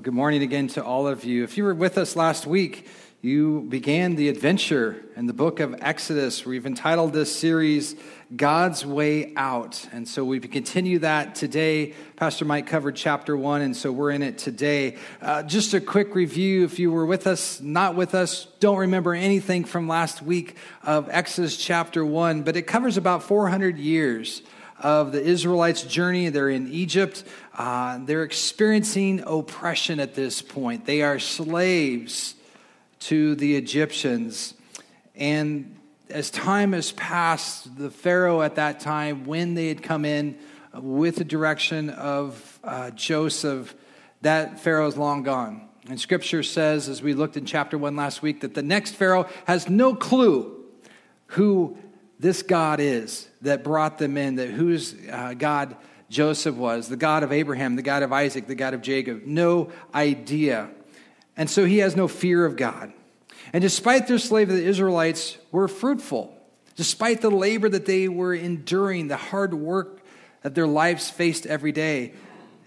Well, good morning again to all of you. If you were with us last week, you began the adventure in the book of Exodus. We've entitled this series God's Way Out. And so we continue that today. Pastor Mike covered chapter one, and so we're in it today. Uh, just a quick review if you were with us, not with us, don't remember anything from last week of Exodus chapter one, but it covers about 400 years of the Israelites' journey. They're in Egypt. Uh, they're experiencing oppression at this point. They are slaves to the Egyptians. And as time has passed, the Pharaoh at that time, when they had come in with the direction of uh, Joseph, that Pharaoh is long gone. And scripture says, as we looked in chapter one last week, that the next Pharaoh has no clue who this God is that brought them in, that whose uh, God Joseph was, the God of Abraham, the God of Isaac, the God of Jacob. No idea. And so he has no fear of God. And despite their slavery, the Israelites were fruitful. Despite the labor that they were enduring, the hard work that their lives faced every day,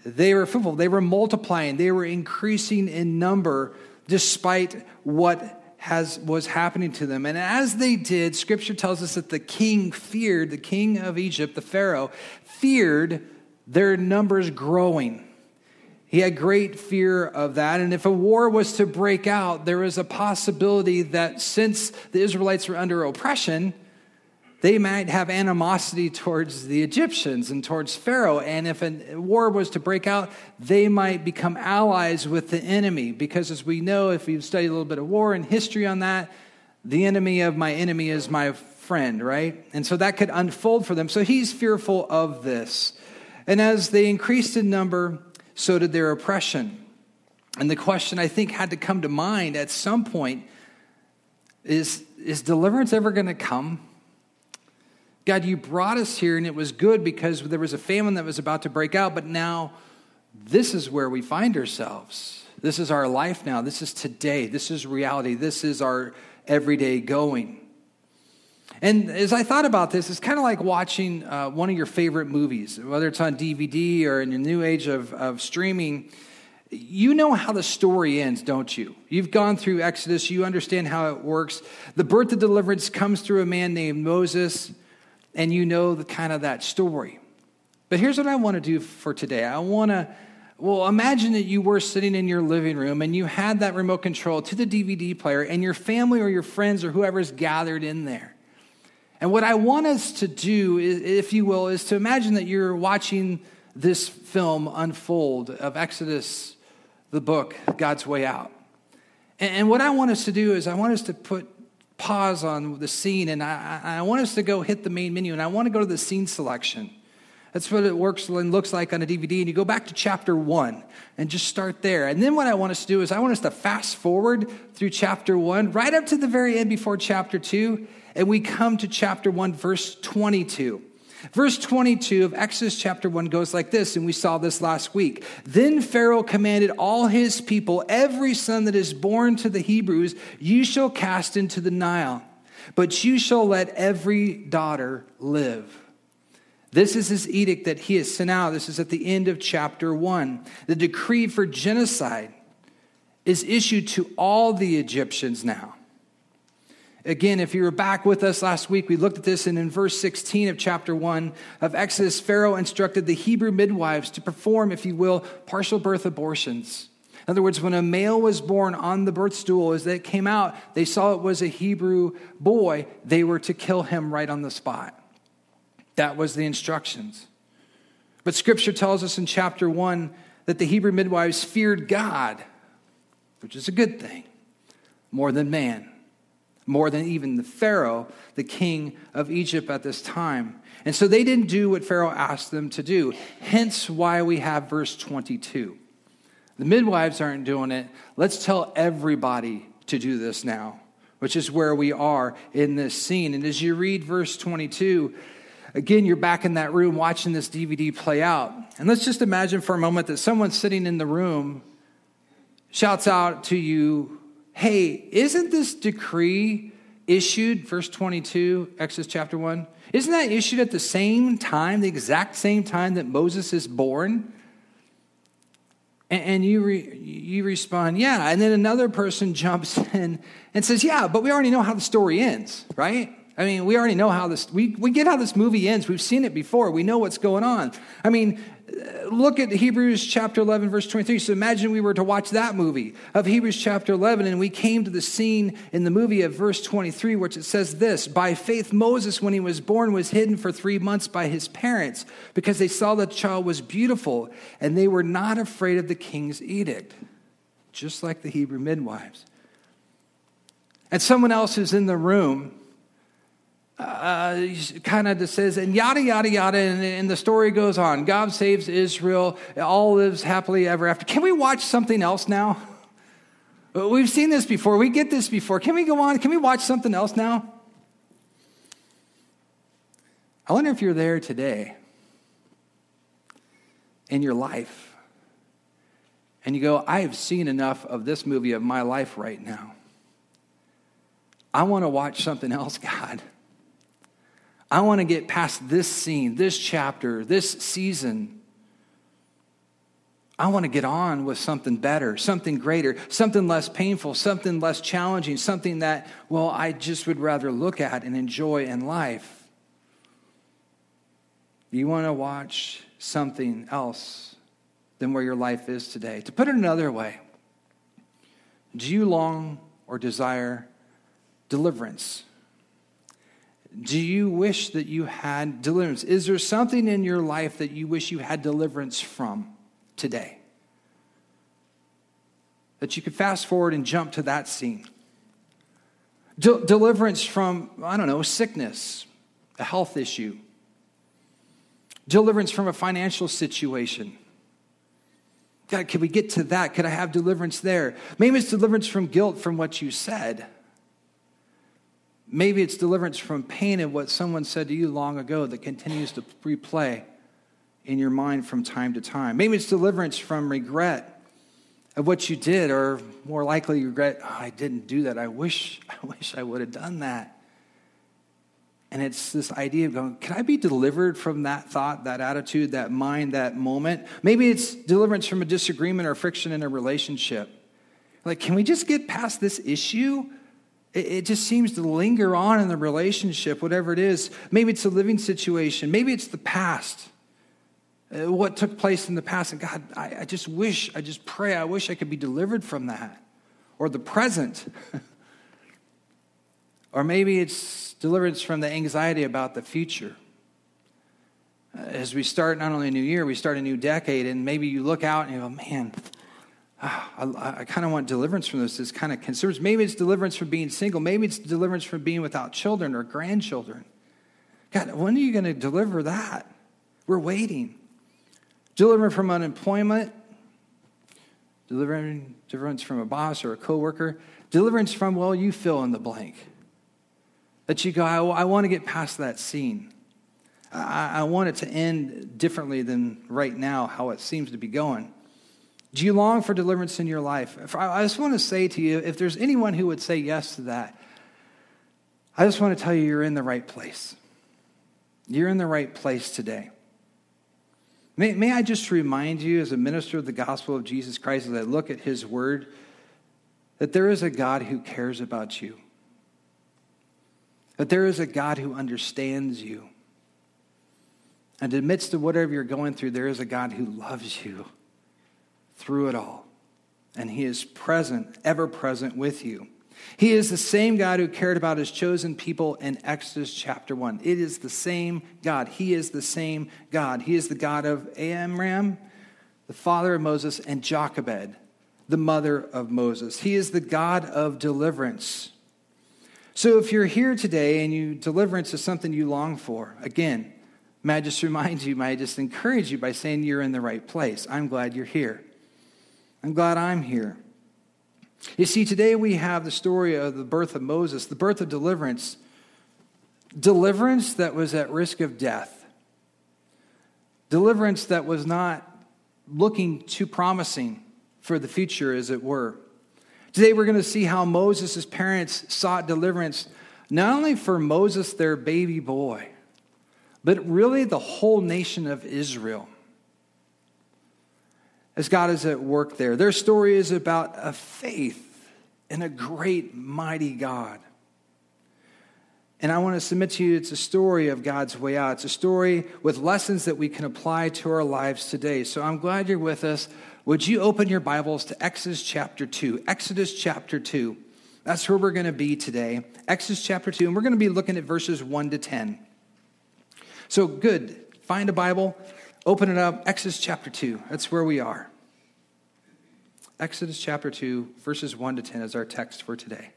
they were fruitful. They were multiplying. They were increasing in number despite what has, was happening to them. And as they did, scripture tells us that the king feared, the king of Egypt, the Pharaoh, feared their numbers growing. He had great fear of that. And if a war was to break out, there was a possibility that since the Israelites were under oppression, they might have animosity towards the Egyptians and towards Pharaoh. And if a war was to break out, they might become allies with the enemy. Because as we know, if you've studied a little bit of war and history on that, the enemy of my enemy is my friend, right? And so that could unfold for them. So he's fearful of this. And as they increased in number, so did their oppression. And the question I think had to come to mind at some point is is deliverance ever going to come? God, you brought us here and it was good because there was a famine that was about to break out, but now this is where we find ourselves. This is our life now. This is today. This is reality. This is our everyday going. And as I thought about this, it's kind of like watching uh, one of your favorite movies, whether it's on DVD or in the new age of, of streaming. You know how the story ends, don't you? You've gone through Exodus, you understand how it works. The birth of deliverance comes through a man named Moses, and you know the kind of that story. But here's what I want to do for today. I want to well, imagine that you were sitting in your living room and you had that remote control to the DVD player, and your family or your friends or whoever's gathered in there. And what I want us to do, if you will, is to imagine that you're watching this film unfold of Exodus, the book, God's Way Out. And what I want us to do is, I want us to put pause on the scene and I, I want us to go hit the main menu and I want to go to the scene selection. That's what it works and looks like on a DVD. And you go back to chapter one and just start there. And then what I want us to do is I want us to fast forward through chapter one, right up to the very end before chapter two, and we come to chapter 1, verse 22. Verse 22 of Exodus chapter 1 goes like this, and we saw this last week. Then Pharaoh commanded all his people, every son that is born to the Hebrews, you shall cast into the Nile, but you shall let every daughter live. This is his edict that he has sent out. This is at the end of chapter 1. The decree for genocide is issued to all the Egyptians now. Again, if you were back with us last week, we looked at this, and in verse 16 of chapter 1 of Exodus, Pharaoh instructed the Hebrew midwives to perform, if you will, partial birth abortions. In other words, when a male was born on the birth stool, as they came out, they saw it was a Hebrew boy, they were to kill him right on the spot. That was the instructions. But scripture tells us in chapter 1 that the Hebrew midwives feared God, which is a good thing, more than man more than even the Pharaoh, the king of Egypt at this time. And so they didn't do what Pharaoh asked them to do. Hence why we have verse 22. The midwives aren't doing it. Let's tell everybody to do this now, which is where we are in this scene. And as you read verse 22, again, you're back in that room watching this DVD play out. And let's just imagine for a moment that someone sitting in the room shouts out to you, hey, isn't this decree issued, verse 22, Exodus chapter 1? Isn't that issued at the same time, the exact same time that Moses is born? And, you, re, you respond, yeah. And then another person jumps in and says, yeah, but we already know how the story ends, right? I mean, we already know how this, we, we get how this movie ends. We've seen it before. We know what's going on. I mean, look at Hebrews chapter 11, verse 23. So imagine we were to watch that movie of Hebrews chapter 11, and we came to the scene in the movie of verse 23, which it says this By faith, Moses, when he was born, was hidden for three months by his parents because they saw the child was beautiful, and they were not afraid of the king's edict, just like the Hebrew midwives. And someone else is in the room uh, kind of says, and yada, yada, yada, and, and, the story goes on. God saves Israel, all lives happily ever after. Can we watch something else now? We've seen this before, we get this before. Can we go on? Can we watch something else now? I wonder if you're there today in your life and you go, I have seen enough of this movie of my life right now. I want to watch something else, God. I want to get past this scene, this chapter, this season. I want to get on with something better, something greater, something less painful, something less challenging, something that, well, I just would rather look at and enjoy in life. You want to watch something else than where your life is today. To put it another way, do you long or desire deliverance? Do you wish that you had deliverance? Is there something in your life that you wish you had deliverance from today? That you could fast forward and jump to that scene. De- deliverance from, I don't know, sickness, a health issue, deliverance from a financial situation. God, can we get to that? Could I have deliverance there? Maybe it's deliverance from guilt from what you said. Maybe it's deliverance from pain of what someone said to you long ago that continues to replay in your mind from time to time. Maybe it's deliverance from regret of what you did, or more likely regret, oh, I didn't do that. I wish, I wish I would have done that. And it's this idea of going, can I be delivered from that thought, that attitude, that mind, that moment? Maybe it's deliverance from a disagreement or friction in a relationship. Like, can we just get past this issue? It, just seems to linger on in the relationship, whatever it is. Maybe it's a living situation, maybe it's the past. Uh, what took place in the past. And God, I, I just wish, I just pray, I wish I could be delivered from that. Or the present. or maybe it's deliverance from the anxiety about the future. Uh, as we start not only a new year, we start a new decade, and maybe you look out and you go, man, I, I kind of want deliverance from this. This kind of concerns. Maybe it's deliverance from being single. Maybe it's deliverance from being without children or grandchildren. God, when are you going to deliver that? We're waiting. Deliverance from unemployment, deliverance from a boss or a coworker, deliverance from well, you fill in the blank. That you go, I, I want to get past that scene. I, I want it to end differently than right now, how it seems to be going. Do you long for deliverance in your life? I just want to say to you if there's anyone who would say yes to that, I just want to tell you you're in the right place. You're in the right place today. May, may I just remind you, as a minister of the gospel of Jesus Christ, as I look at his word, that there is a God who cares about you, that there is a God who understands you. And amidst of whatever you're going through, there is a God who loves you through it all. And He is present, ever present with you. He is the same God who cared about his chosen people in Exodus chapter 1. It is the same God. He is the same God. He is the God of Amram, the father of Moses, and Jochebed, the mother of Moses. He is the God of deliverance. So if you're here today and you deliverance is something you long for, again, may I just remind you, may I just encourage you by saying you're in the right place. I'm glad you're here. I'm glad I'm here. You see, today we have the story of the birth of Moses, the birth of deliverance. Deliverance that was at risk of death. Deliverance that was not looking too promising for the future, as it were. Today we're going to see how Moses' parents sought deliverance, not only for Moses, their baby boy, but really the whole nation of Israel. As God is at work there. Their story is about a faith in a great, mighty God. And I want to submit to you it's a story of God's way out. It's a story with lessons that we can apply to our lives today. So I'm glad you're with us. Would you open your Bibles to Exodus chapter 2? Exodus chapter 2. That's where we're going to be today. Exodus chapter 2. And we're going to be looking at verses 1 to 10. So good. Find a Bible, open it up. Exodus chapter 2. That's where we are. Exodus chapter 2, verses 1 to 10 is our text for today.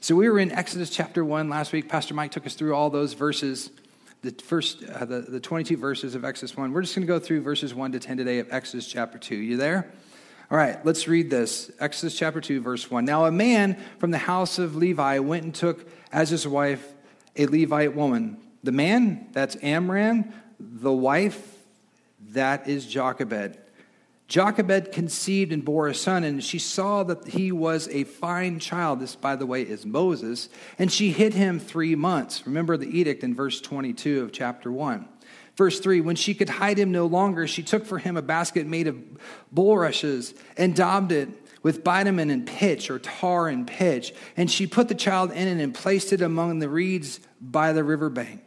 So we were in Exodus chapter 1 last week. Pastor Mike took us through all those verses, the first, uh, the, the 22 verses of Exodus 1. We're just going to go through verses 1 to 10 today of Exodus chapter 2. You there? All right, let's read this. Exodus chapter 2, verse 1. Now, a man from the house of Levi went and took as his wife a Levite woman. The man, that's Amram. The wife, that is Jochebed. Jochebed conceived and bore a son, and she saw that he was a fine child. This, by the way, is Moses. And she hid him three months. Remember the edict in verse 22 of chapter 1. Verse 3 When she could hide him no longer, she took for him a basket made of bulrushes and daubed it with bitumen and pitch, or tar and pitch. And she put the child in it and placed it among the reeds by the riverbank.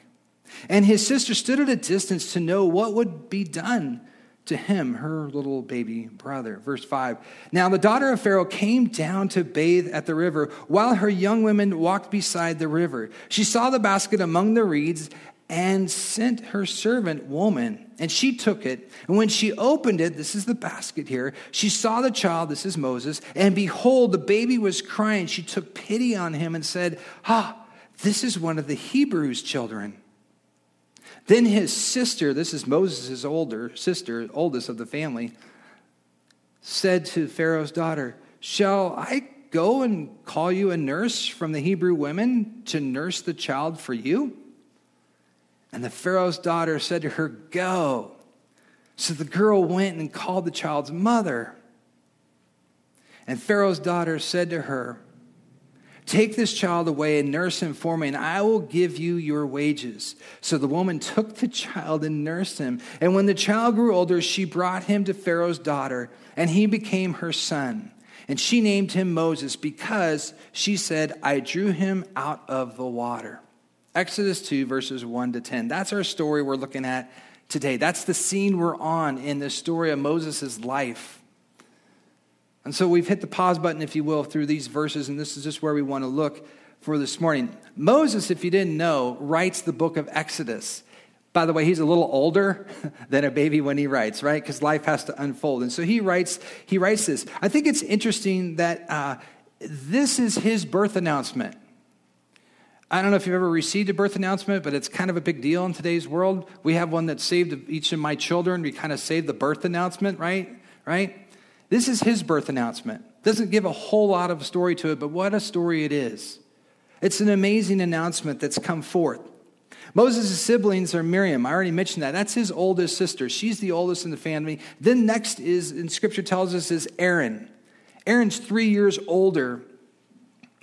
And his sister stood at a distance to know what would be done to him, her little baby brother. Verse 5 Now the daughter of Pharaoh came down to bathe at the river while her young women walked beside the river. She saw the basket among the reeds and sent her servant woman, and she took it. And when she opened it, this is the basket here, she saw the child, this is Moses, and behold, the baby was crying. She took pity on him and said, Ah, this is one of the Hebrews' children. Then his sister, this is Moses' older sister, oldest of the family, said to Pharaoh's daughter, Shall I go and call you a nurse from the Hebrew women to nurse the child for you? And the Pharaoh's daughter said to her, Go. So the girl went and called the child's mother. And Pharaoh's daughter said to her, Take this child away and nurse him for me, and I will give you your wages. So the woman took the child and nursed him. And when the child grew older, she brought him to Pharaoh's daughter, and he became her son. And she named him Moses because she said, I drew him out of the water. Exodus 2, verses 1 to 10. That's our story we're looking at today. That's the scene we're on in the story of Moses' life. And so we've hit the pause button, if you will, through these verses, and this is just where we want to look for this morning. Moses, if you didn't know, writes the book of Exodus. By the way, he's a little older than a baby when he writes, right? Because life has to unfold. And so he writes, he writes this. I think it's interesting that uh, this is his birth announcement. I don't know if you've ever received a birth announcement, but it's kind of a big deal in today's world. We have one that saved each of my children. We kind of saved the birth announcement, right? Right? This is his birth announcement. Doesn't give a whole lot of story to it, but what a story it is. It's an amazing announcement that's come forth. Moses' siblings are Miriam. I already mentioned that. That's his oldest sister. She's the oldest in the family. Then next is, and scripture tells us, is Aaron. Aaron's three years older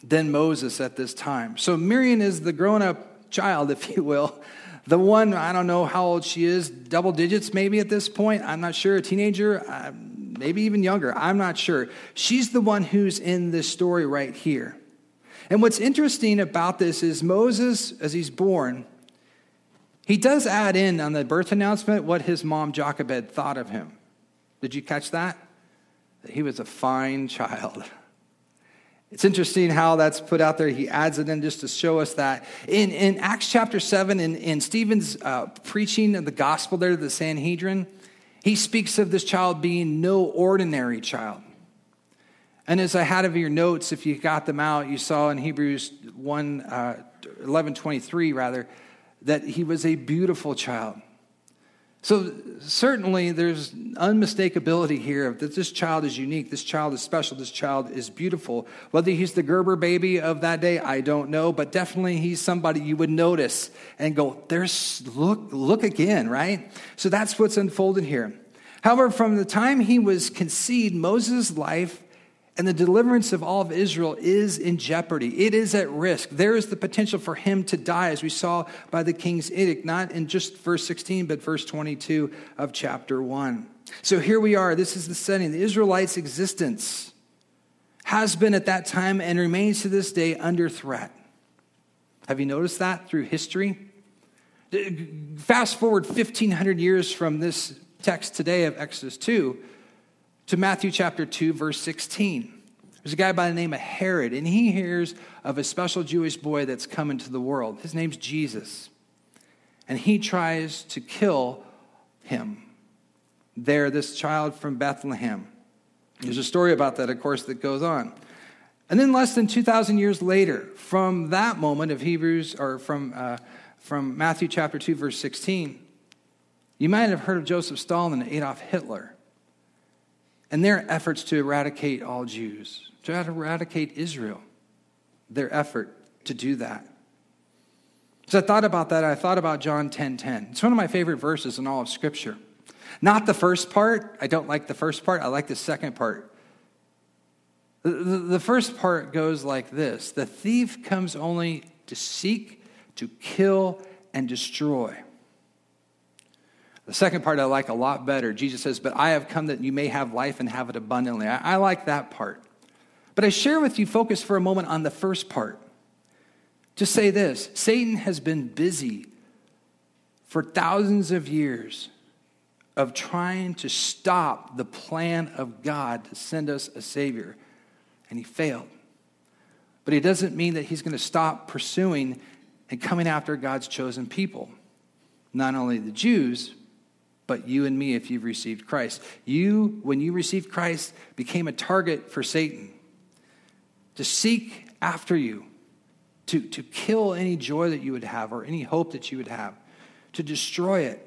than Moses at this time. So Miriam is the grown up child, if you will. The one, I don't know how old she is, double digits maybe at this point. I'm not sure, a teenager uh, maybe even younger. I'm not sure. She's the one who's in this story right here. And what's interesting about this is Moses, as he's born, he does add in on the birth announcement what his mom Jochebed thought of him. Did you catch that? That he was a fine child. It's interesting how that's put out there. He adds it in just to show us that. In, in Acts chapter 7, in, in Stephen's uh, preaching of the gospel there to the Sanhedrin, he speaks of this child being no ordinary child. And as I had of your notes, if you got them out, you saw in Hebrews 1 uh, 11 23, rather, that he was a beautiful child. So, certainly, there's unmistakability here that this child is unique, this child is special, this child is beautiful. Whether he's the Gerber baby of that day, I don't know, but definitely he's somebody you would notice and go, there's, look, look again, right? So, that's what's unfolded here. However, from the time he was conceived, Moses' life And the deliverance of all of Israel is in jeopardy. It is at risk. There is the potential for him to die, as we saw by the king's edict, not in just verse 16, but verse 22 of chapter 1. So here we are. This is the setting. The Israelites' existence has been at that time and remains to this day under threat. Have you noticed that through history? Fast forward 1,500 years from this text today of Exodus 2 to Matthew chapter 2, verse 16. There's a guy by the name of Herod, and he hears of a special Jewish boy that's come into the world. His name's Jesus. And he tries to kill him. There, this child from Bethlehem. There's a story about that, of course, that goes on. And then, less than 2,000 years later, from that moment of Hebrews, or from, uh, from Matthew chapter 2, verse 16, you might have heard of Joseph Stalin and Adolf Hitler and their efforts to eradicate all Jews, to eradicate Israel, their effort to do that. So I thought about that. I thought about John 10:10. 10, 10. It's one of my favorite verses in all of Scripture. Not the first part. I don't like the first part. I like the second part. The, the, the first part goes like this The thief comes only to seek, to kill, and destroy. The second part I like a lot better. Jesus says, But I have come that you may have life and have it abundantly. I, I like that part. But I share with you, focus for a moment on the first part. To say this Satan has been busy for thousands of years of trying to stop the plan of God to send us a Savior, and he failed. But it doesn't mean that he's going to stop pursuing and coming after God's chosen people. Not only the Jews, but you and me if you've received Christ. You, when you received Christ, became a target for Satan to seek after you, to, to kill any joy that you would have or any hope that you would have, to destroy it,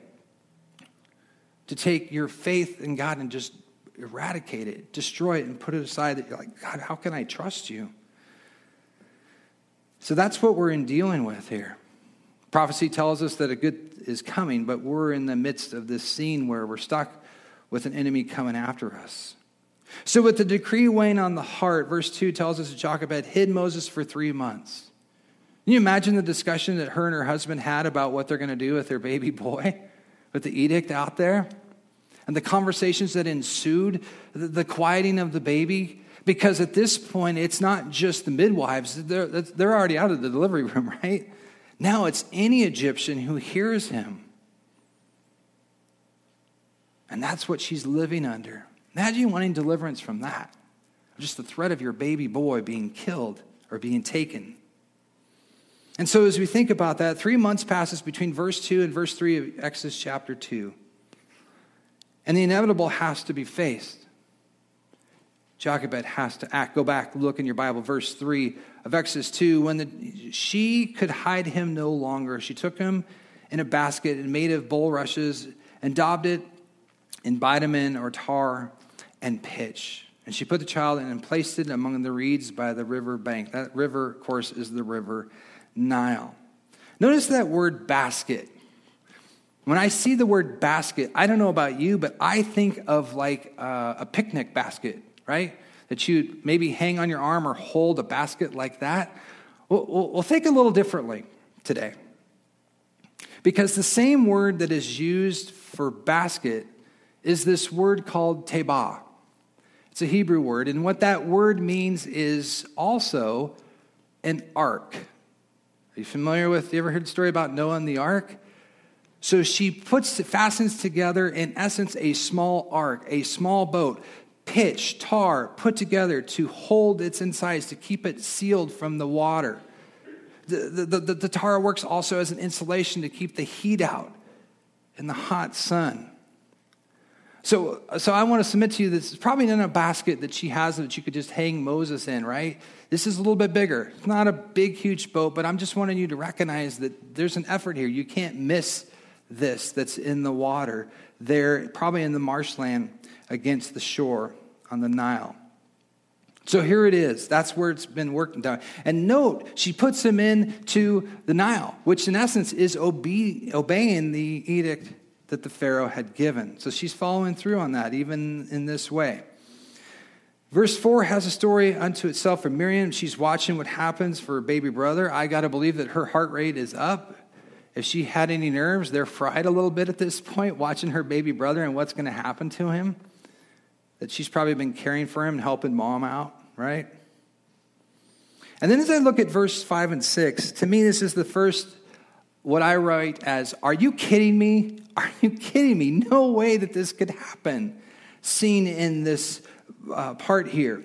to take your faith in God and just eradicate it, destroy it, and put it aside that you're like, God, how can I trust you? So that's what we're in dealing with here. Prophecy tells us that a good is coming, but we're in the midst of this scene where we're stuck with an enemy coming after us. So, with the decree weighing on the heart, verse 2 tells us that Jochebed hid Moses for three months. Can you imagine the discussion that her and her husband had about what they're going to do with their baby boy, with the edict out there? And the conversations that ensued, the quieting of the baby, because at this point, it's not just the midwives, they're, they're already out of the delivery room, right? Now it's any Egyptian who hears him. And that's what she's living under. Imagine wanting deliverance from that. Just the threat of your baby boy being killed or being taken. And so, as we think about that, three months passes between verse 2 and verse 3 of Exodus chapter 2. And the inevitable has to be faced. Jochebed has to act. Go back, look in your Bible, verse 3 of Exodus 2. When the, she could hide him no longer, she took him in a basket and made of bulrushes and daubed it in bitumen or tar and pitch. And she put the child in and placed it among the reeds by the river bank. That river, of course, is the river Nile. Notice that word basket. When I see the word basket, I don't know about you, but I think of like uh, a picnic basket right? That you maybe hang on your arm or hold a basket like that. We'll, we'll think a little differently today. Because the same word that is used for basket is this word called tebah. It's a Hebrew word, and what that word means is also an ark. Are you familiar with, you ever heard the story about Noah and the ark? So she puts, fastens together, in essence, a small ark, a small boat pitch, tar put together to hold its insides, to keep it sealed from the water. The, the, the, the, tar works also as an insulation to keep the heat out in the hot sun. So, so I want to submit to you this is probably not a basket that she has that you could just hang Moses in, right? This is a little bit bigger. It's not a big, huge boat, but I'm just wanting you to recognize that there's an effort here. You can't miss this that's in the water there, probably in the marshland against the shore on the Nile. So here it is. That's where it's been working down. And note, she puts him into the Nile, which in essence is obe- obeying the edict that the Pharaoh had given. So she's following through on that, even in this way. Verse 4 has a story unto itself for Miriam. She's watching what happens for her baby brother. I got to believe that her heart rate is up. If she had any nerves, they're fried a little bit at this point, watching her baby brother and what's going to happen to him. That she's probably been caring for him and helping mom out, right? And then as I look at verse 5 and 6, to me, this is the first, what I write as, Are you kidding me? Are you kidding me? No way that this could happen. Seen in this uh, part here.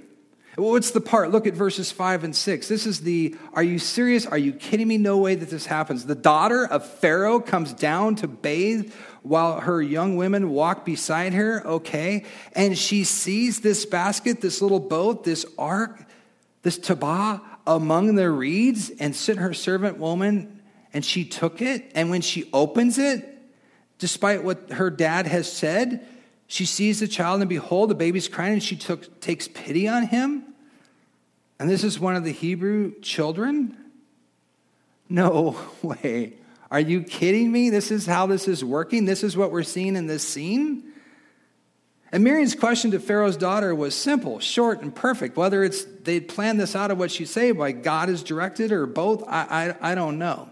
What's the part? Look at verses 5 and 6. This is the Are you serious? Are you kidding me? No way that this happens. The daughter of Pharaoh comes down to bathe while her young women walk beside her, okay? And she sees this basket, this little boat, this ark, this tabah among the reeds, and sent her servant woman, and she took it. And when she opens it, despite what her dad has said, she sees the child, and behold, the baby's crying, and she took, takes pity on him. And this is one of the Hebrew children? No way. Are you kidding me? This is how this is working? This is what we're seeing in this scene? And Miriam's question to Pharaoh's daughter was simple, short, and perfect. Whether it's they planned this out of what she said, by God is directed, or both, I, I, I don't know.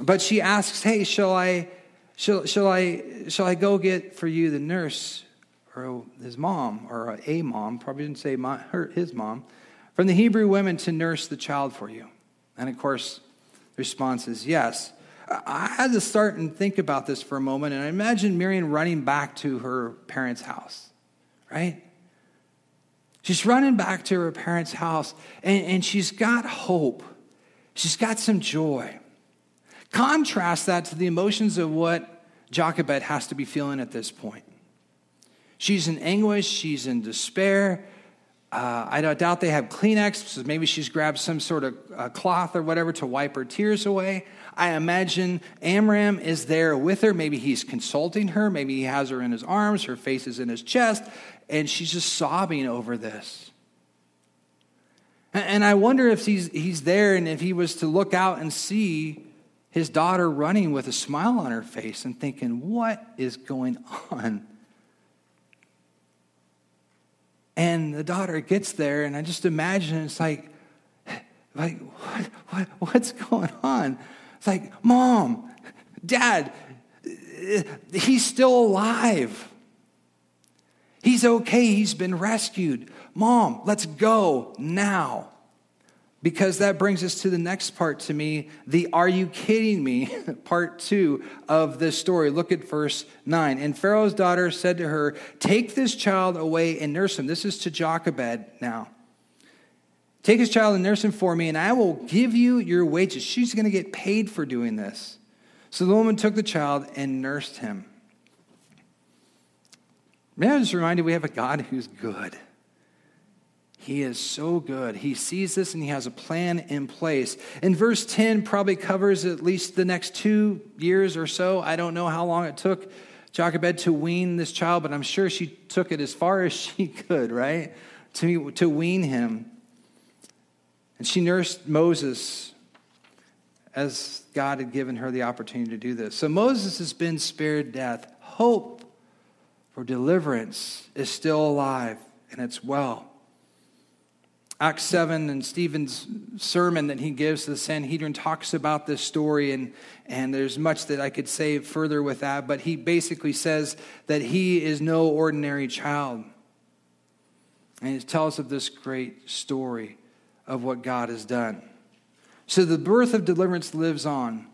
But she asks, Hey, shall I Shall, shall, I, shall I go get for you the nurse or his mom, or a mom, probably didn't say my, her, his mom, from the Hebrew women to nurse the child for you? And of course, response is yes. I had to start and think about this for a moment, and I imagine Miriam running back to her parents' house, right? She's running back to her parents' house, and, and she's got hope. She's got some joy. Contrast that to the emotions of what Jochebed has to be feeling at this point. She's in anguish, she's in despair. Uh, I doubt they have Kleenex, so maybe she's grabbed some sort of uh, cloth or whatever to wipe her tears away. I imagine Amram is there with her. Maybe he's consulting her. Maybe he has her in his arms, her face is in his chest, and she's just sobbing over this. And I wonder if he's, he's there and if he was to look out and see his daughter running with a smile on her face and thinking, What is going on? And the daughter gets there, and I just imagine it's like, like what, what, what's going on? It's like, Mom, Dad, he's still alive. He's okay. He's been rescued. Mom, let's go now. Because that brings us to the next part to me, the are you kidding me part two of this story. Look at verse 9. And Pharaoh's daughter said to her, Take this child away and nurse him. This is to Jochebed now. Take this child and nurse him for me, and I will give you your wages. She's going to get paid for doing this. So the woman took the child and nursed him. May I just remind you, we have a God who's good. He is so good. He sees this and he has a plan in place. And verse 10 probably covers at least the next two years or so. I don't know how long it took Jochebed to wean this child, but I'm sure she took it as far as she could, right? To, to wean him. And she nursed Moses as God had given her the opportunity to do this. So Moses has been spared death. Hope for deliverance is still alive, and it's well. Acts 7 and Stephen's sermon that he gives to the Sanhedrin talks about this story, and, and there's much that I could say further with that, but he basically says that he is no ordinary child. And he tells of this great story of what God has done. So the birth of deliverance lives on.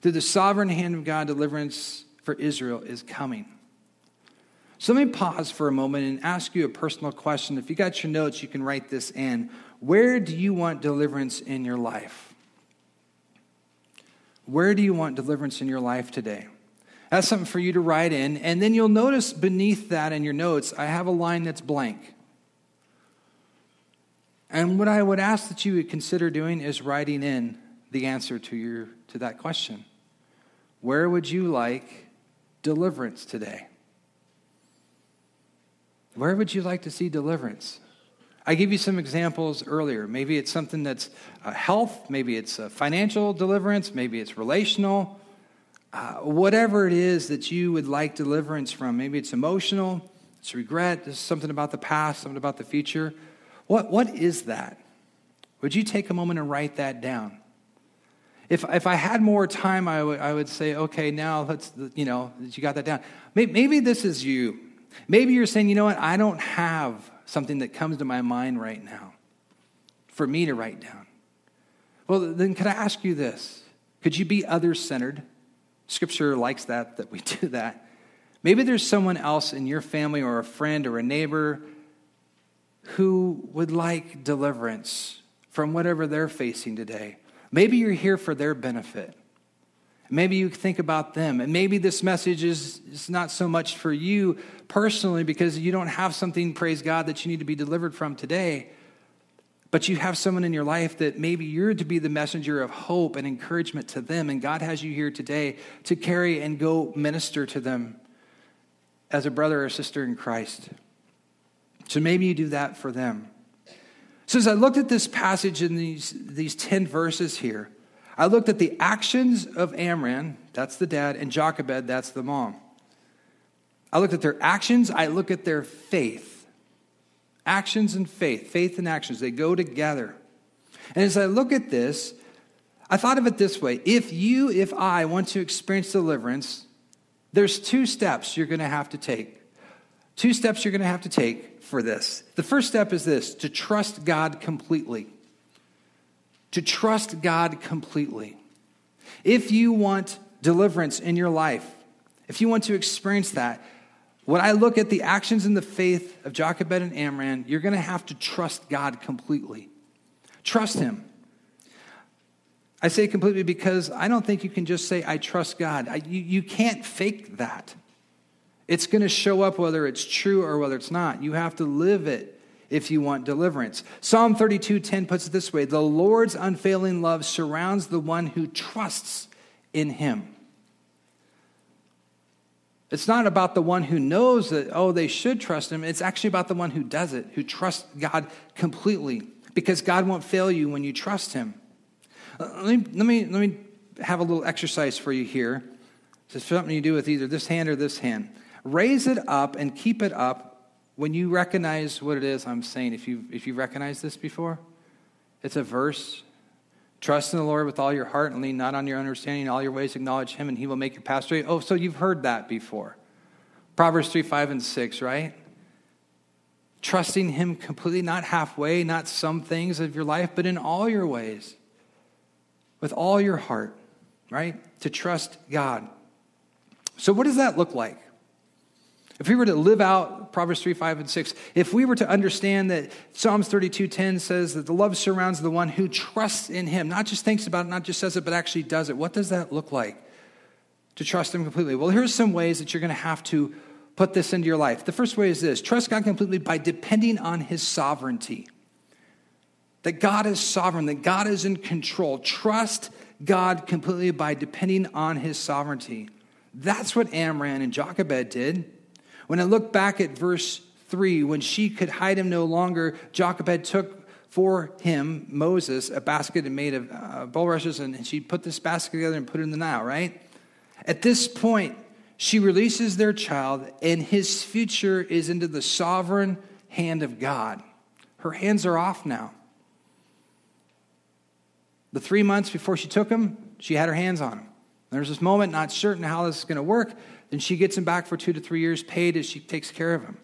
Through the sovereign hand of God, deliverance for Israel is coming. So let me pause for a moment and ask you a personal question. If you got your notes, you can write this in. Where do you want deliverance in your life? Where do you want deliverance in your life today? That's something for you to write in. And then you'll notice beneath that in your notes, I have a line that's blank. And what I would ask that you would consider doing is writing in the answer to, your, to that question. Where would you like deliverance today? Where would you like to see deliverance? I gave you some examples earlier. Maybe it's something that's uh, health, maybe it's uh, financial deliverance, maybe it's relational. Uh, whatever it is that you would like deliverance from, maybe it's emotional, It's regret. It's something about the past, something about the future. What, what is that? Would you take a moment and write that down? If, if I had more time, I would, I would say, okay, now let's, you know, you got that down. Maybe, maybe this is you. Maybe you're saying, you know what, I don't have something that comes to my mind right now for me to write down. Well, then could I ask you this? Could you be other centered? Scripture likes that, that we do that. Maybe there's someone else in your family or a friend or a neighbor who would like deliverance from whatever they're facing today. Maybe you're here for their benefit. Maybe you think about them. And maybe this message is, is not so much for you personally because you don't have something, praise God, that you need to be delivered from today. But you have someone in your life that maybe you're to be the messenger of hope and encouragement to them. And God has you here today to carry and go minister to them as a brother or sister in Christ. So maybe you do that for them. So as I looked at this passage in these, these 10 verses here, I looked at the actions of Amram, that's the dad, and Jochebed, that's the mom. I looked at their actions, I look at their faith. Actions and faith, faith and actions, they go together. And as I look at this, I thought of it this way if you, if I want to experience deliverance, there's two steps you're going to have to take. Two steps you're going to have to take for this. The first step is this to trust God completely to trust God completely. If you want deliverance in your life, if you want to experience that, when I look at the actions and the faith of Jochebed and Amram, you're going to have to trust God completely. Trust Him. I say completely because I don't think you can just say, I trust God. I, you, you can't fake that. It's going to show up whether it's true or whether it's not. You have to live it if you want deliverance. Psalm 32:10 puts it this way, "The Lord's unfailing love surrounds the one who trusts in him." It's not about the one who knows that oh they should trust him. It's actually about the one who does it, who trusts God completely because God won't fail you when you trust him. Uh, let me let me let me have a little exercise for you here. It's something you do with either this hand or this hand. Raise it up and keep it up when you recognize what it is I'm saying, if you if you recognize this before, it's a verse. Trust in the Lord with all your heart and lean not on your understanding. In all your ways acknowledge him and he will make your path straight. Oh, so you've heard that before. Proverbs 3, 5, and 6, right? Trusting him completely, not halfway, not some things of your life, but in all your ways. With all your heart, right? To trust God. So, what does that look like? If we were to live out Proverbs 3, 5, and 6, if we were to understand that Psalms 32, 10 says that the love surrounds the one who trusts in him, not just thinks about it, not just says it, but actually does it, what does that look like to trust him completely? Well, here's some ways that you're going to have to put this into your life. The first way is this trust God completely by depending on his sovereignty. That God is sovereign, that God is in control. Trust God completely by depending on his sovereignty. That's what Amram and Jochebed did. When I look back at verse 3, when she could hide him no longer, Jochebed took for him, Moses, a basket made of uh, bulrushes, and she put this basket together and put it in the Nile, right? At this point, she releases their child, and his future is into the sovereign hand of God. Her hands are off now. The three months before she took him, she had her hands on him. There's this moment, not certain how this is going to work. Then she gets him back for two to three years, paid as she takes care of him.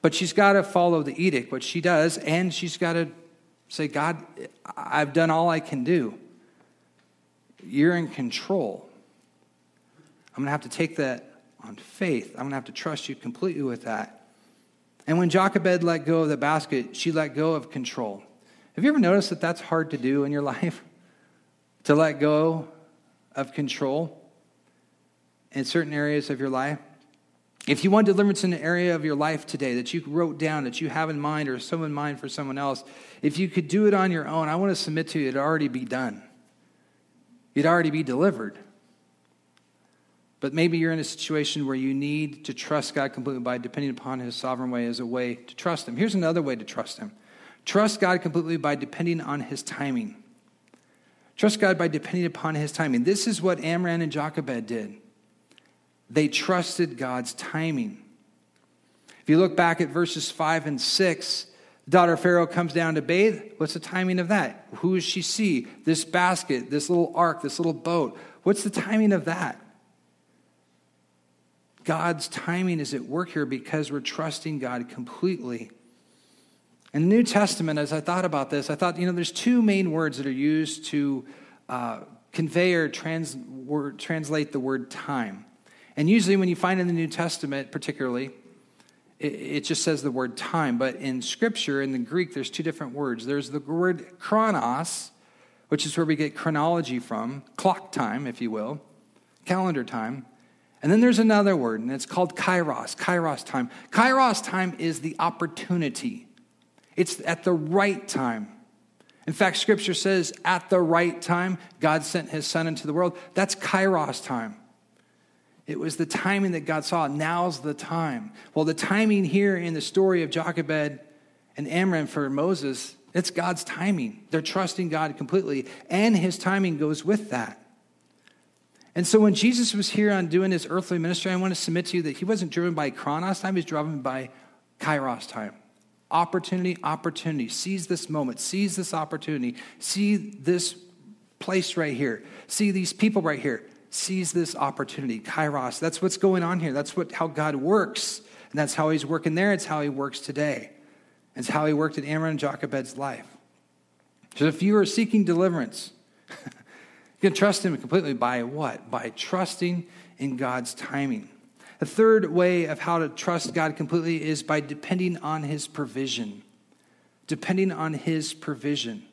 But she's got to follow the edict, what she does, and she's got to say, God, I've done all I can do. You're in control. I'm going to have to take that on faith. I'm going to have to trust you completely with that. And when Jochebed let go of the basket, she let go of control. Have you ever noticed that that's hard to do in your life? to let go of control? In certain areas of your life? If you want deliverance in an area of your life today that you wrote down, that you have in mind, or so in mind for someone else, if you could do it on your own, I want to submit to you, it'd already be done. You'd already be delivered. But maybe you're in a situation where you need to trust God completely by depending upon His sovereign way as a way to trust Him. Here's another way to trust Him trust God completely by depending on His timing. Trust God by depending upon His timing. This is what Amram and Jochebed did. They trusted God's timing. If you look back at verses 5 and 6, the daughter of Pharaoh comes down to bathe. What's the timing of that? Who does she see? This basket, this little ark, this little boat. What's the timing of that? God's timing is at work here because we're trusting God completely. In the New Testament, as I thought about this, I thought, you know, there's two main words that are used to uh, convey or trans, word, translate the word time. And usually, when you find in the New Testament, particularly, it, it just says the word time. But in Scripture, in the Greek, there's two different words. There's the word chronos, which is where we get chronology from, clock time, if you will, calendar time. And then there's another word, and it's called kairos, kairos time. Kairos time is the opportunity, it's at the right time. In fact, scripture says, at the right time, God sent his son into the world. That's kairos time. It was the timing that God saw. Now's the time. Well, the timing here in the story of Jochebed and Amram for Moses, it's God's timing. They're trusting God completely, and his timing goes with that. And so when Jesus was here on doing his earthly ministry, I want to submit to you that he wasn't driven by Chronos time, he was driven by kairos time. Opportunity, opportunity. Seize this moment, seize this opportunity, see this place right here, see these people right here, seize this opportunity. Kairos. That's what's going on here. That's what how God works. And that's how he's working there. It's how he works today. It's how he worked in Amram and Jochebed's life. So if you are seeking deliverance, You can trust Him completely by what? By trusting in God's timing. The third way of how to trust God completely is by depending on His provision. Depending on His provision.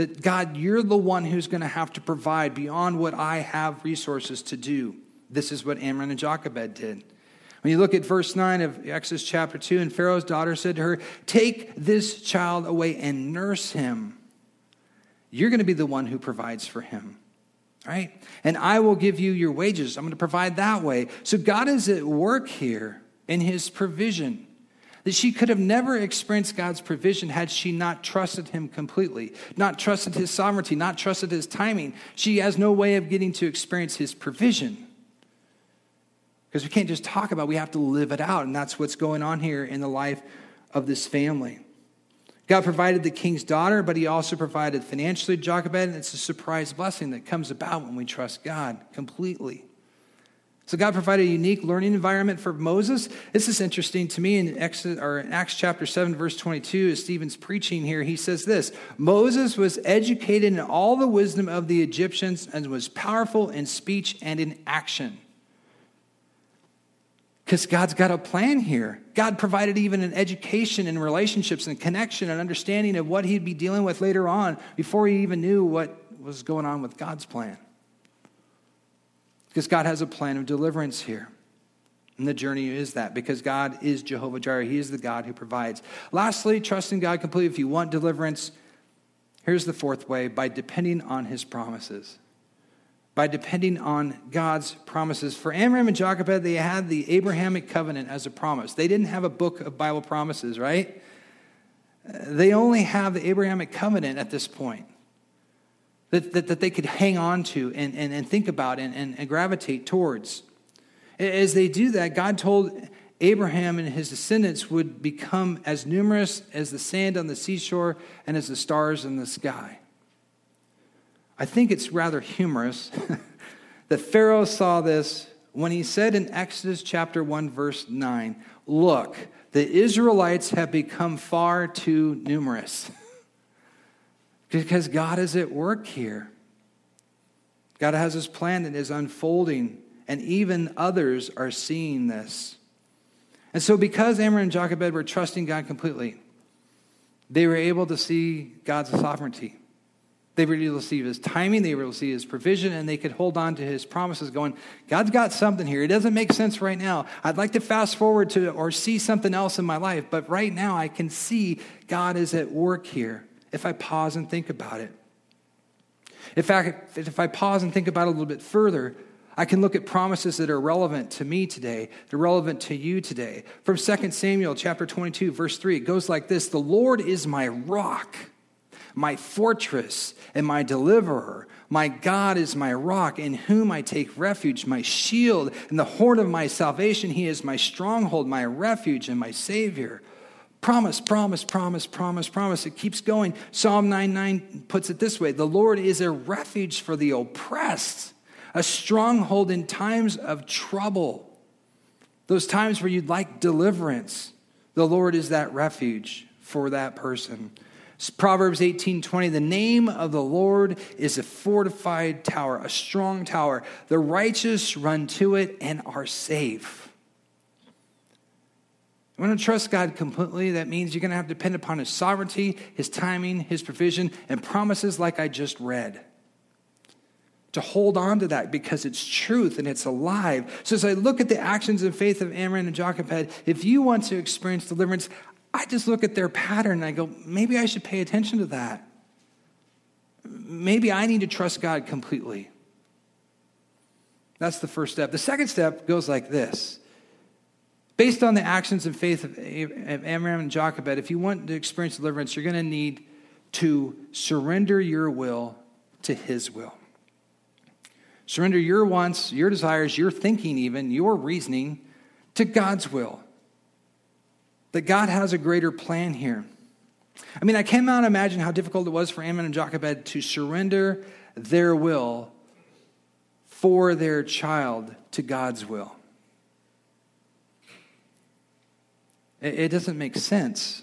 That God, you're the one who's going to have to provide beyond what I have resources to do. This is what Amram and Jochebed did. When you look at verse 9 of Exodus chapter 2, and Pharaoh's daughter said to her, Take this child away and nurse him. You're going to be the one who provides for him right? And I will give you your wages. I'm going to provide that way. So God is at work here in his provision. That she could have never experienced God's provision had she not trusted him completely, not trusted his sovereignty, not trusted his timing. She has no way of getting to experience his provision. Because we can't just talk about it, we have to live it out. And that's what's going on here in the life of this family. God provided the king's daughter, but he also provided financially Jochebed, and it's a surprise blessing that comes about when we trust God completely. So God provided a unique learning environment for Moses. This is interesting to me in, Exodus, or in Acts chapter 7, verse 22, as Stephen's preaching here, he says this Moses was educated in all the wisdom of the Egyptians and was powerful in speech and in action. Because God's got a plan here. God provided even an education and relationships and connection and understanding of what he'd be dealing with later on before he even knew what was going on with God's plan. Because God has a plan of deliverance here. And the journey is that because God is Jehovah Jireh. He is the God who provides. Lastly, trust in God completely. If you want deliverance, here's the fourth way by depending on his promises by depending on God's promises. For Amram and Jochebed, they had the Abrahamic covenant as a promise. They didn't have a book of Bible promises, right? They only have the Abrahamic covenant at this point that, that, that they could hang on to and, and, and think about and, and, and gravitate towards. As they do that, God told Abraham and his descendants would become as numerous as the sand on the seashore and as the stars in the sky. I think it's rather humorous that Pharaoh saw this when he said in Exodus chapter 1, verse 9, Look, the Israelites have become far too numerous. because God is at work here. God has his plan that is unfolding, and even others are seeing this. And so, because Amram and Jochebed were trusting God completely, they were able to see God's sovereignty. They were able to see his timing, they were able to see his provision, and they could hold on to his promises, going, God's got something here. It doesn't make sense right now. I'd like to fast forward to or see something else in my life, but right now I can see God is at work here if I pause and think about it. In fact, if I pause and think about it a little bit further, I can look at promises that are relevant to me today, they're relevant to you today. From 2 Samuel chapter 22, verse 3, it goes like this The Lord is my rock my fortress and my deliverer. My God is my rock in whom I take refuge, my shield and the horn of my salvation. He is my stronghold, my refuge, and my Savior. Promise, promise, promise, promise, promise. It keeps going. Psalm 99 puts it this way The Lord is a refuge for the oppressed, a stronghold in times of trouble. Those times where you'd like deliverance, the Lord is that refuge for that person. Proverbs 18:20 The name of the Lord is a fortified tower, a strong tower. The righteous run to it and are safe. You want to trust God completely? That means you're going to have to depend upon His sovereignty, His timing, His provision, and promises like I just read. To hold on to that because it's truth and it's alive. So, as I look at the actions and faith of Amram and Jochebed, if you want to experience deliverance, I just look at their pattern and I go, maybe I should pay attention to that. Maybe I need to trust God completely. That's the first step. The second step goes like this Based on the actions and faith of Amram and Jochebed, if you want to experience deliverance, you're going to need to surrender your will to his will. Surrender your wants, your desires, your thinking, even your reasoning to God's will. That God has a greater plan here. I mean, I cannot imagine how difficult it was for Amram and Jochebed to surrender their will for their child to God's will. It doesn't make sense.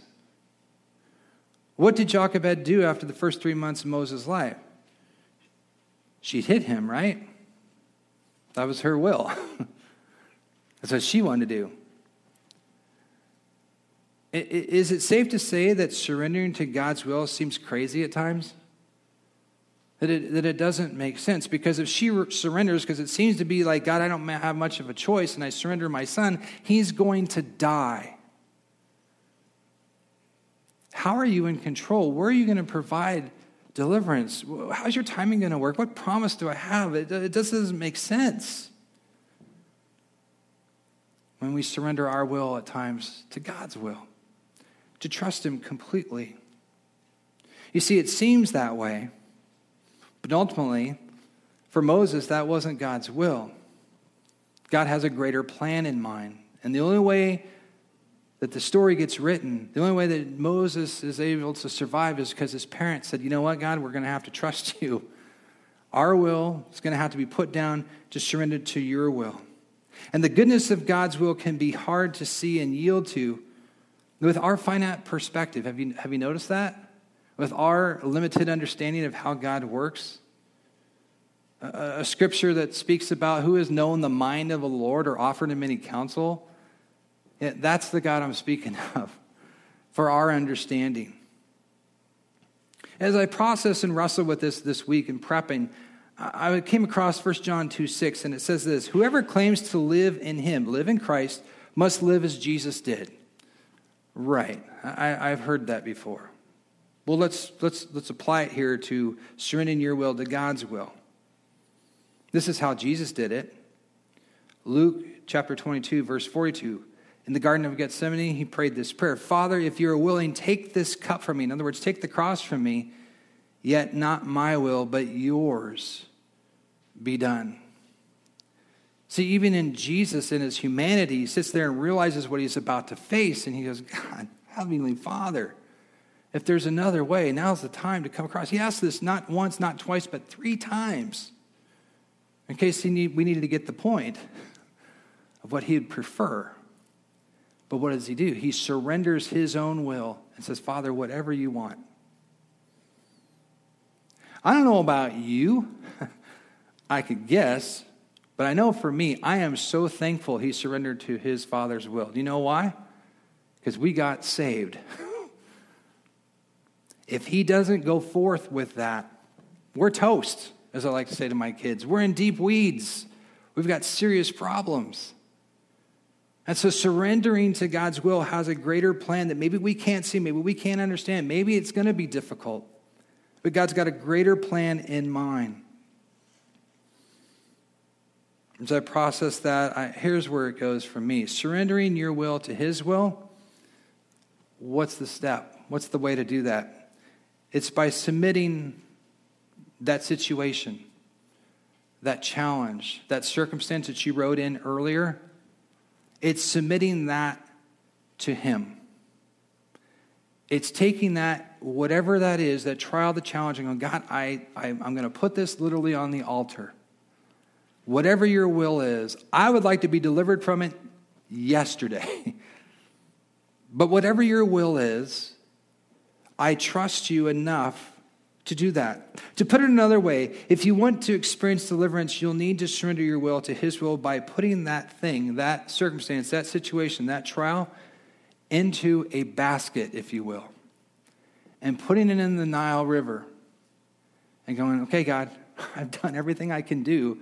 What did Jochebed do after the first three months of Moses' life? She hid him, right? That was her will. That's what she wanted to do. Is it safe to say that surrendering to God's will seems crazy at times? That it, that it doesn't make sense? Because if she surrenders, because it seems to be like, God, I don't have much of a choice, and I surrender my son, he's going to die. How are you in control? Where are you going to provide deliverance? How's your timing going to work? What promise do I have? It, it just doesn't make sense. When we surrender our will at times to God's will, to trust Him completely. You see, it seems that way, but ultimately, for Moses, that wasn't God's will. God has a greater plan in mind. And the only way that the story gets written, the only way that Moses is able to survive is because his parents said, You know what, God, we're going to have to trust you. Our will is going to have to be put down to surrender to your will. And the goodness of God's will can be hard to see and yield to with our finite perspective. Have you, have you noticed that? With our limited understanding of how God works? A, a scripture that speaks about who has known the mind of the Lord or offered him any counsel that's the God I'm speaking of for our understanding. As I process and wrestle with this this week in prepping, I came across 1 John 2 6, and it says this Whoever claims to live in him, live in Christ, must live as Jesus did. Right. I, have heard that before. Well, let's, let's, let's apply it here to surrendering your will to God's will. This is how Jesus did it. Luke chapter 22, verse 42 in the Garden of Gethsemane, he prayed this prayer Father, if you are willing, take this cup from me. In other words, take the cross from me, yet not my will, but yours be done. See, even in Jesus, in his humanity, he sits there and realizes what he's about to face, and he goes, God, Heavenly Father, if there's another way, now's the time to come across. He asked this not once, not twice, but three times, in case need, we needed to get the point of what he'd prefer. But what does he do? He surrenders his own will and says, Father, whatever you want. I don't know about you. I could guess, but I know for me, I am so thankful he surrendered to his Father's will. Do you know why? Because we got saved. if he doesn't go forth with that, we're toast, as I like to say to my kids. We're in deep weeds. We've got serious problems. And so surrendering to God's will has a greater plan that maybe we can't see, maybe we can't understand. Maybe it's going to be difficult. But God's got a greater plan in mind. As I process that, I, here's where it goes for me surrendering your will to His will. What's the step? What's the way to do that? It's by submitting that situation, that challenge, that circumstance that you wrote in earlier. It's submitting that to Him. It's taking that, whatever that is, that trial, the challenge, and going, God, I, I, I'm going to put this literally on the altar. Whatever your will is, I would like to be delivered from it yesterday. but whatever your will is, I trust you enough to do that. To put it another way, if you want to experience deliverance, you'll need to surrender your will to His will by putting that thing, that circumstance, that situation, that trial into a basket, if you will, and putting it in the Nile River and going, okay, God, I've done everything I can do.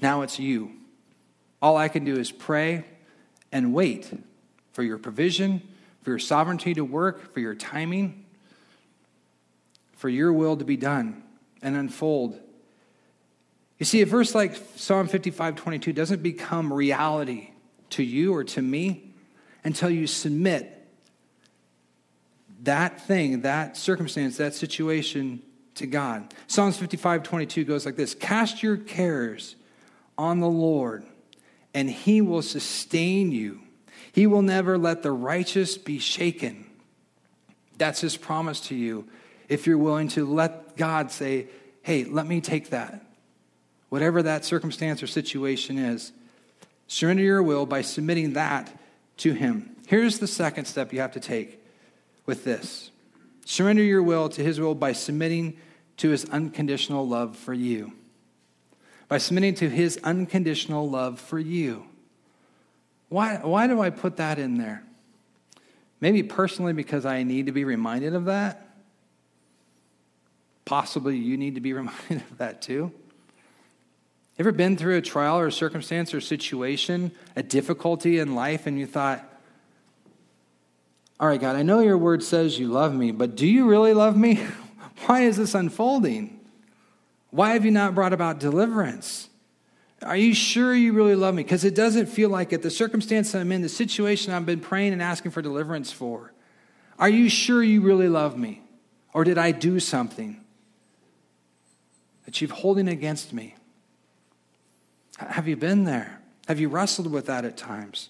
Now it's you. All I can do is pray and wait for your provision, for your sovereignty to work, for your timing, for your will to be done and unfold. You see, a verse like Psalm 55 22 doesn't become reality to you or to me until you submit that thing, that circumstance, that situation to God. Psalms 55 22 goes like this Cast your cares on the Lord, and he will sustain you. He will never let the righteous be shaken. That's his promise to you. If you're willing to let God say, Hey, let me take that. Whatever that circumstance or situation is, surrender your will by submitting that to Him. Here's the second step you have to take with this surrender your will to His will by submitting to His unconditional love for you. By submitting to His unconditional love for you. Why, why do I put that in there? Maybe personally because I need to be reminded of that. Possibly you need to be reminded of that too. Ever been through a trial or a circumstance or situation, a difficulty in life, and you thought, all right, God, I know your word says you love me, but do you really love me? Why is this unfolding? Why have you not brought about deliverance? Are you sure you really love me? Because it doesn't feel like it. The circumstance I'm in, the situation I've been praying and asking for deliverance for. Are you sure you really love me? Or did I do something that you've holding against me? Have you been there? Have you wrestled with that at times?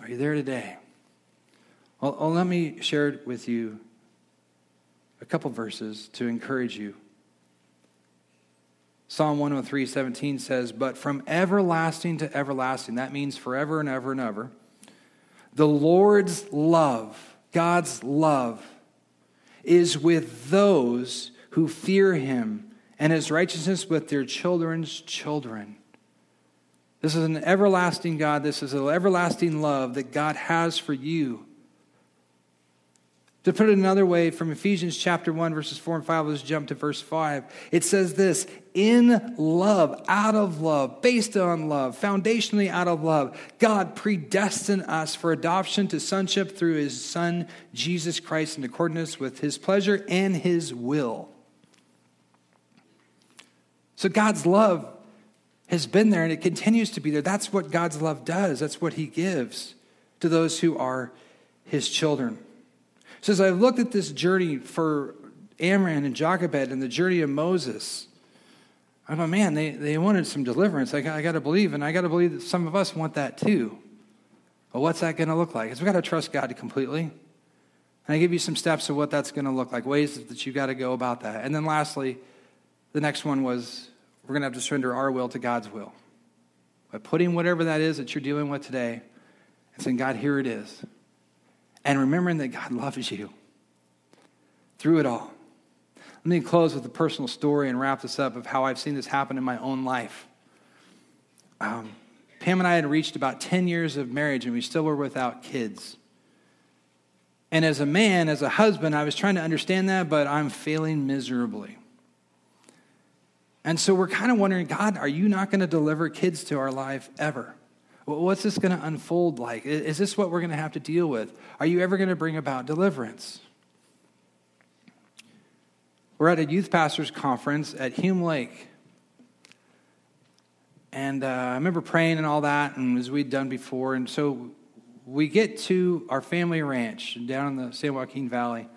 Are you there today? Well, well, let me share with you a couple verses to encourage you. Psalm 103, 17 says, But from everlasting to everlasting, that means forever and ever and ever, the Lord's love, God's love, is with those who fear him and his righteousness with their children's children. This is an everlasting God. This is an everlasting love that God has for you. To put it another way, from Ephesians chapter 1, verses 4 and 5, let's jump to verse 5. It says this In love, out of love, based on love, foundationally out of love, God predestined us for adoption to sonship through his Son, Jesus Christ, in accordance with his pleasure and his will so God's love has been there and it continues to be there. That's what God's love does, that's what He gives to those who are His children. So as I've looked at this journey for Amram and Jochebed and the journey of Moses, I go, man, they, they wanted some deliverance. I, I got to believe, and I got to believe that some of us want that too. Well, what's that going to look like? Is we've got to trust God completely. And I give you some steps of what that's going to look like, ways that you've got to go about that. And then lastly, the next one was we're going to have to surrender our will to God's will. By putting whatever that is that you're dealing with today and saying, God, here it is. And remembering that God loves you through it all. Let me close with a personal story and wrap this up of how I've seen this happen in my own life. Um, Pam and I had reached about 10 years of marriage and we still were without kids. And as a man, as a husband, I was trying to understand that, but I'm failing miserably. And so we're kind of wondering God, are you not going to deliver kids to our life ever? What's this going to unfold like? Is this what we're going to have to deal with? Are you ever going to bring about deliverance? We're at a youth pastors conference at Hume Lake. And uh, I remember praying and all that, and as we'd done before. And so we get to our family ranch down in the San Joaquin Valley.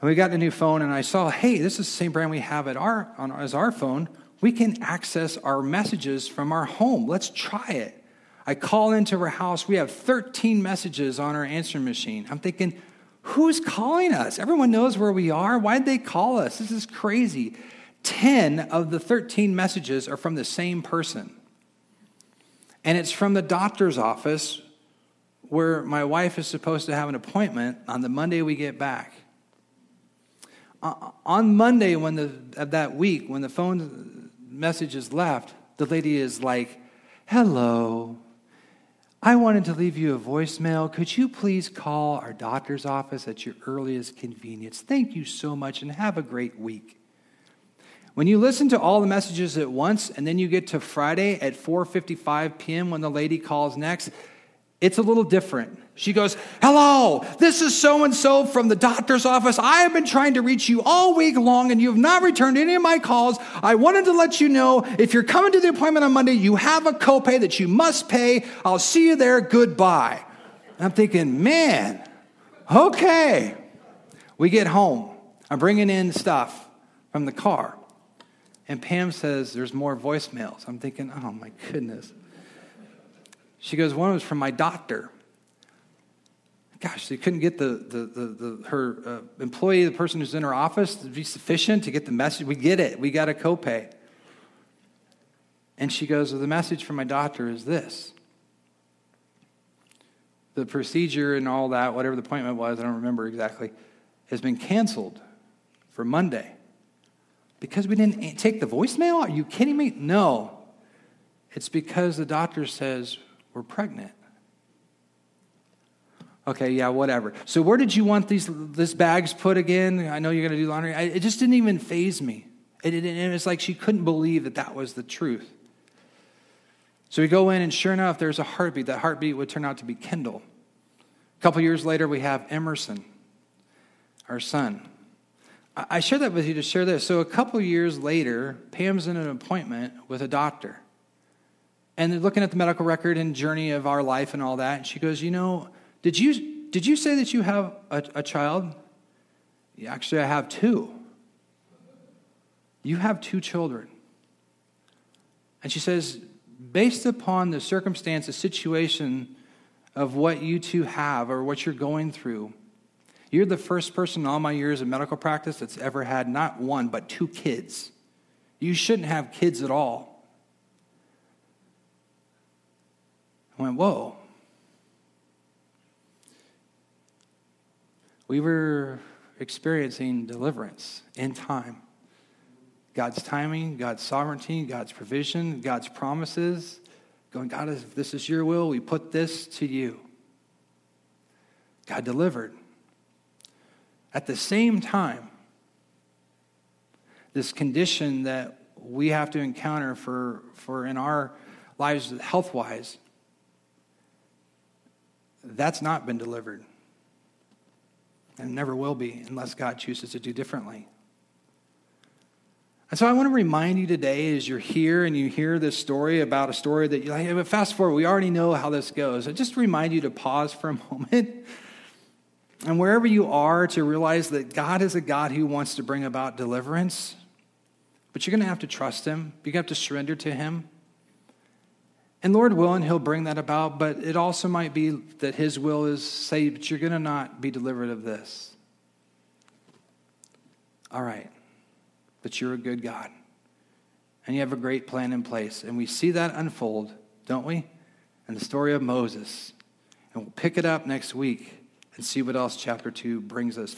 And we got the new phone, and I saw, hey, this is the same brand we have at our, on, as our phone. We can access our messages from our home. Let's try it. I call into her house. We have 13 messages on our answering machine. I'm thinking, who's calling us? Everyone knows where we are. Why'd they call us? This is crazy. 10 of the 13 messages are from the same person. And it's from the doctor's office where my wife is supposed to have an appointment on the Monday we get back. Uh, on Monday when the, of that week, when the phone message is left, the lady is like, Hello, I wanted to leave you a voicemail. Could you please call our doctor's office at your earliest convenience? Thank you so much and have a great week. When you listen to all the messages at once and then you get to Friday at 4:55 p.m. when the lady calls next, it's a little different. She goes, Hello, this is so and so from the doctor's office. I have been trying to reach you all week long and you have not returned any of my calls. I wanted to let you know if you're coming to the appointment on Monday, you have a copay that you must pay. I'll see you there. Goodbye. And I'm thinking, Man, okay. We get home. I'm bringing in stuff from the car. And Pam says, There's more voicemails. I'm thinking, Oh my goodness. She goes, One was from my doctor. Gosh, they couldn't get the, the, the, the her uh, employee, the person who's in her office, to be sufficient to get the message. We get it. We got a copay. And she goes, well, The message from my doctor is this the procedure and all that, whatever the appointment was, I don't remember exactly, has been canceled for Monday. Because we didn't take the voicemail? Are you kidding me? No. It's because the doctor says we're pregnant. Okay, yeah, whatever. So where did you want these this bags put again? I know you're going to do laundry. I, it just didn't even faze me. It, it, it was like she couldn't believe that that was the truth. So we go in, and sure enough, there's a heartbeat. That heartbeat would turn out to be Kendall. A couple years later, we have Emerson, our son. I, I share that with you to share this. So a couple years later, Pam's in an appointment with a doctor. And they're looking at the medical record and journey of our life and all that. And she goes, You know, did you, did you say that you have a, a child? Yeah, actually, I have two. You have two children. And she says, based upon the circumstance, the situation of what you two have or what you're going through, you're the first person in all my years of medical practice that's ever had not one, but two kids. You shouldn't have kids at all. I went, whoa. we were experiencing deliverance in time. God's timing, God's sovereignty, God's provision, God's promises. Going, God, if this is your will, we put this to you. God delivered. At the same time, this condition that we have to encounter for, for in our lives health wise, that's not been delivered and never will be unless God chooses to do differently. And so I want to remind you today as you're here and you hear this story about a story that you like, but fast forward, we already know how this goes. I just remind you to pause for a moment and wherever you are to realize that God is a God who wants to bring about deliverance, but you're going to have to trust Him. You're going to have to surrender to Him. And Lord willing, He'll bring that about, but it also might be that His will is say, but you're going to not be delivered of this. All right, but you're a good God. And you have a great plan in place. And we see that unfold, don't we? In the story of Moses. And we'll pick it up next week and see what else chapter 2 brings us.